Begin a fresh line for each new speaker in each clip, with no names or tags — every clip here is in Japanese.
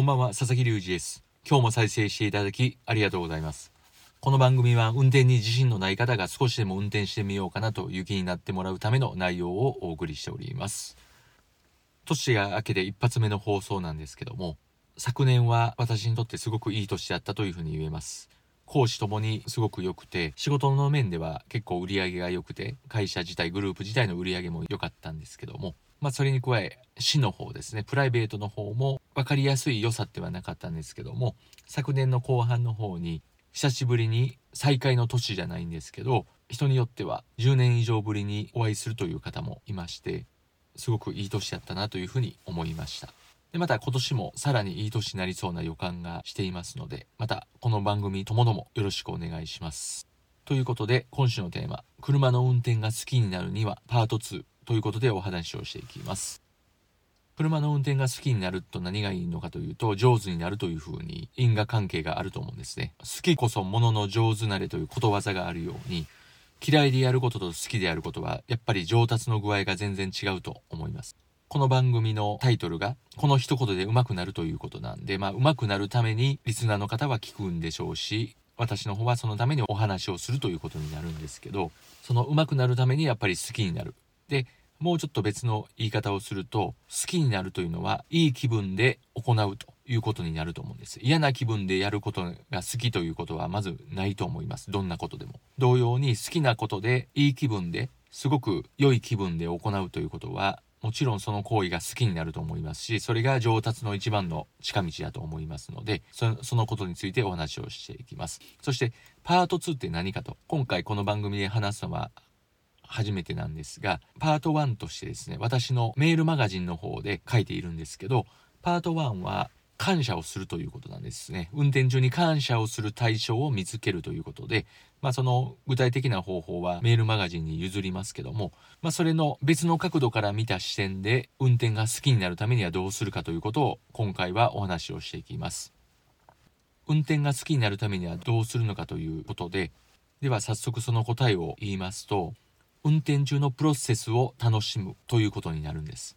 こんばんは、佐々木隆二です。今日も再生していただきありがとうございます。この番組は運転に自信のない方が少しでも運転してみようかなという気になってもらうための内容をお送りしております。年が明けて一発目の放送なんですけども、昨年は私にとってすごくいい年だったというふうに言えます。講師ともにすごく良くて、仕事の面では結構売り上げが良くて、会社自体、グループ自体の売り上げも良かったんですけども、まあそれに加え、市の方ですね、プライベートの方も分かりやすい良さってはなかったんですけども、昨年の後半の方に、久しぶりに再会の年じゃないんですけど、人によっては10年以上ぶりにお会いするという方もいまして、すごくいい年だったなというふうに思いました。で、また今年もさらにいい年になりそうな予感がしていますので、またこの番組ともどもよろしくお願いします。ということで、今週のテーマ、車の運転が好きになるにはパート2ということでお話をしていきます。車の運転が好きになると何がいいのかというと、上手になるというふうに因果関係があると思うんですね。好きこそものの上手なれということわざがあるように、嫌いでやることと好きでやることは、やっぱり上達の具合が全然違うと思います。この番組のタイトルが、この一言で上手くなるということなんで、まあ、上手くなるために、リスナーの方は聞くんでしょうし、私の方はそのためにお話をするということになるんですけど、その上手くなるためにやっぱり好きになる。で、もうちょっと別の言い方をすると、好きになるというのは、いい気分で行うということになると思うんです。嫌な気分でやることが好きということはまずないと思います。どんなことでも。同様に好きなことで、いい気分で、すごく良い気分で行うということは、もちろんその行為が好きになると思いますし、それが上達の一番の近道だと思いますので、そそのことについてお話をしていきます。そして、パート2って何かと、今回この番組で話すのは初めてなんですが、パート1としてですね、私のメールマガジンの方で書いているんですけど、パート1は感謝をするということなんですね。運転中に感謝をする対象を見つけるということで、まあその具体的な方法はメールマガジンに譲りますけども、まあそれの別の角度から見た視点で運転が好きになるためにはどうするかということを今回はお話をしていきます。運転が好きになるためにはどうするのかということで、では早速その答えを言いますと、運転中のプロセスを楽しむということになるんです。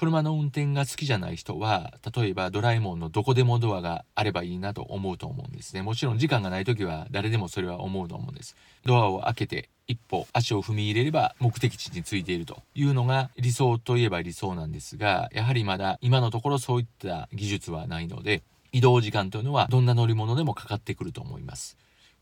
車の運転が好きじゃない人は、例えばドラえもんのどこでもドアがあればいいなと思うと思うんですね。もちろん時間がない時は誰でもそれは思うと思うんです。ドアを開けて一歩足を踏み入れれば目的地についているというのが理想といえば理想なんですが、やはりまだ今のところそういった技術はないので、移動時間というのはどんな乗り物でもかかってくると思います。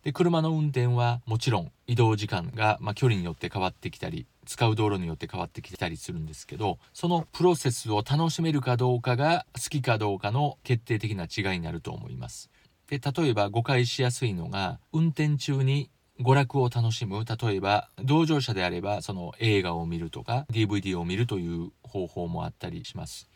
で車の運転はもちろん移動時間が、まあ、距離によって変わってきたり使う道路によって変わってきたりするんですけどそのプロセスを楽しめるかどうかが好きかどうかの決定的な違いになると思います。で例えば誤解しやすいのが運転中に娯楽を楽しむ例えば同乗者であればその映画を見るとか DVD を見るという方法もあったりします。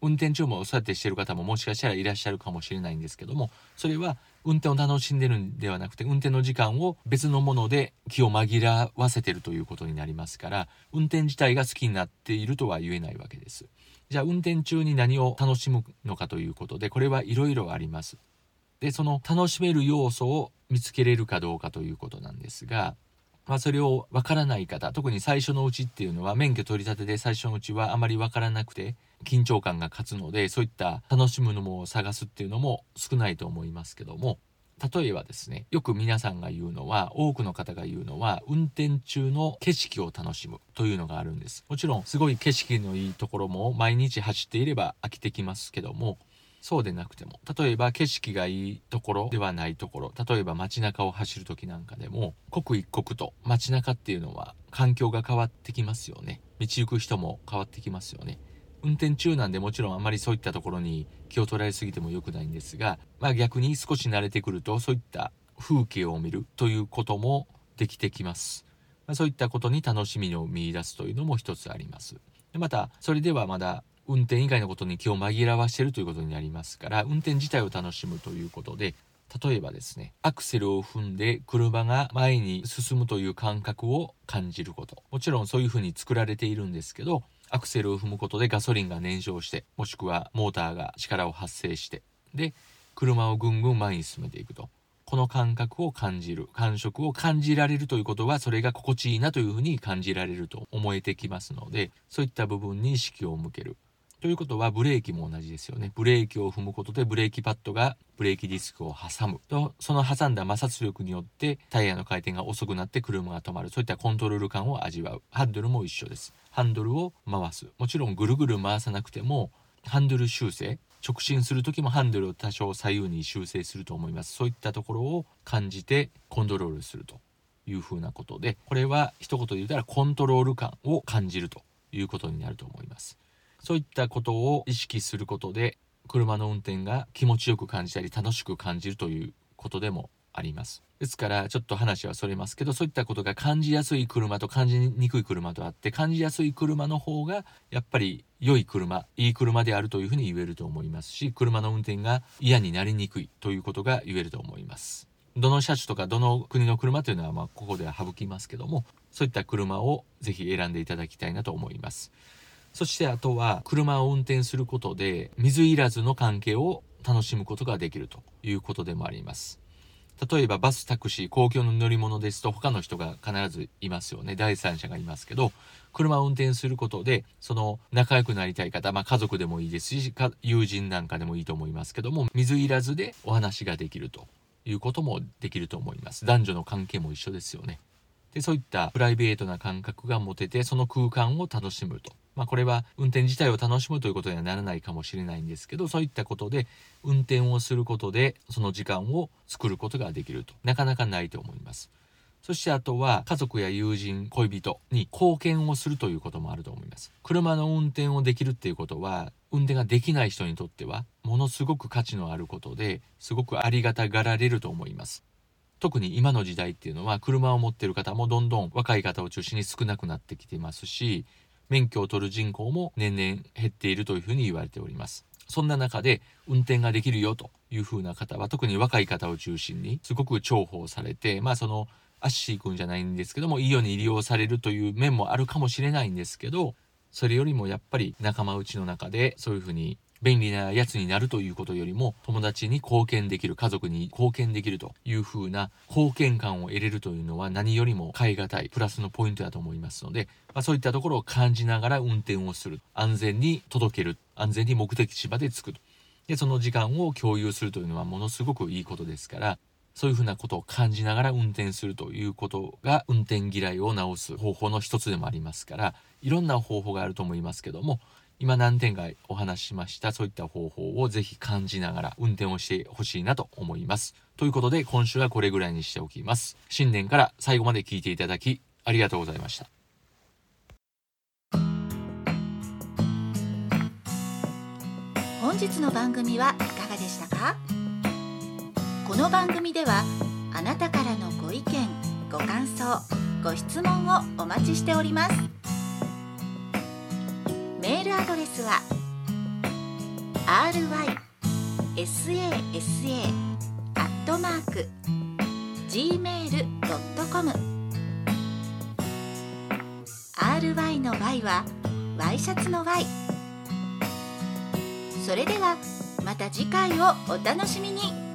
運転中もそうやってしてる方ももしかしたらいらっしゃるかもしれないんですけどもそれは運転を楽しんでるんではなくて運転の時間を別のもので気を紛らわせてるということになりますから運転自体が好きになっているとは言えないわけです。じゃあ運転中に何を楽しむのかということでこれはいろいろあります。でその楽しめる要素を見つけれるかどうかということなんですがまあ、それをわからない方特に最初のうちっていうのは免許取り立てで最初のうちはあまりわからなくて緊張感が勝つのでそういった楽しむのも探すっていうのも少ないと思いますけども例えばですねよく皆さんが言うのは多くの方が言うのは運転中の景色を楽しむというのがあるんです。もちろんすごい景色のいいところも毎日走っていれば飽きてきますけどもそうでなくても例えば景色がいいところではないところ例えば街中を走る時なんかでも刻一刻と街中っていうのは環境が変わってきますよね。道行く人も変わってきますよね。運転中なんでもちろんあまりそういったところに気を取られすぎても良くないんですが、まあ、逆に少し慣れてくるとそういった風景を見るということもできてきます。まあ、そういったことに楽しみを見出すというのも一つあります。またそれではまだ運転以外のことに気を紛らわしてるということになりますから運転自体を楽しむということで例えばですねアクセルを踏んで車が前に進むという感覚を感じること。もちろんそういうふうに作られているんですけどアクセルを踏むことでガソリンが燃焼してもしくはモーターが力を発生してで車をぐんぐん前に進めていくと。この感覚を感じる感触を感じられるということはそれが心地いいなというふうに感じられると思えてきますのでそういった部分に意識を向ける。ということはブレーキも同じですよね。ブレーキを踏むことでブレーキパッドがブレーキディスクを挟むと、その挟んだ摩擦力によってタイヤの回転が遅くなって車が止まる。そういったコントロール感を味わう。ハンドルも一緒です。ハンドルを回す。もちろんぐるぐる回さなくても、ハンドル修正、直進する時もハンドルを多少左右に修正すると思います。そういったところを感じてコントロールするというふうなことで、これは一言で言ったらコントロール感を感じるということになると思います。そういったことを意識することで車の運転が気持ちよく感じたり楽しく感じるということでもあります。ですからちょっと話はそれますけどそういったことが感じやすい車と感じにくい車とあって感じやすい車の方がやっぱり良い車いい車であるというふうに言えると思いますし車の運転が嫌になりにくいということが言えると思います。どの車種とかどの国の車というのはまあここでは省きますけどもそういった車をぜひ選んでいただきたいなと思います。そしてあとは車を運転することで水いらずの関係を楽しむことができるということでもあります。例えばバス、タクシー、公共の乗り物ですと他の人が必ずいますよね。第三者がいますけど、車を運転することで、その仲良くなりたい方、まあ家族でもいいですし、友人なんかでもいいと思いますけども、水いらずでお話ができるということもできると思います。男女の関係も一緒ですよね。で、そういったプライベートな感覚が持てて、その空間を楽しむと。まあ、これは運転自体を楽しむということにはならないかもしれないんですけどそういったことで運転をすることでその時間を作ることができると。なかなかないと思います。そしてあとは家族や友人恋人に貢献をするということもあると思います。車の運転をできるっていうことは運転ができない人にとってはものすごく価値のあることですごくありがたがられると思います。特に今の時代っていうのは車を持ってる方もどんどん若い方を中心に少なくなってきてますし免許を取る人口も年々減っているというふうに言われております。そんな中で運転ができるよというふうな方は特に若い方を中心にすごく重宝されてまあそのアッシー君じゃないんですけどもいいように利用されるという面もあるかもしれないんですけどそれよりもやっぱり仲間内の中でそういうふうに便利なやつになるということよりも友達に貢献できる家族に貢献できるというふうな貢献感を得れるというのは何よりも買い難いプラスのポイントだと思いますので、まあ、そういったところを感じながら運転をする。安全に届ける。安全に目的地まで着くと。でその時間を共有するというのはものすごくいいことですからそういうふうなことを感じながら運転するということが運転嫌いを直す方法の一つでもありますからいろんな方法があると思いますけども今何点かお話ししましたそういった方法をぜひ感じながら運転をしてほしいなと思います。ということで今週はこれぐらいにしておきます。新年から最後まで聞いていただきありがとうございました。
本日の番組はいかがでしたか？この番組ではあなたからのご意見ご感想ご質問をお待ちしておりますルアドレスは rysasa.gmail.com ry の y はワイシャツの y それではまた次回をお楽しみに。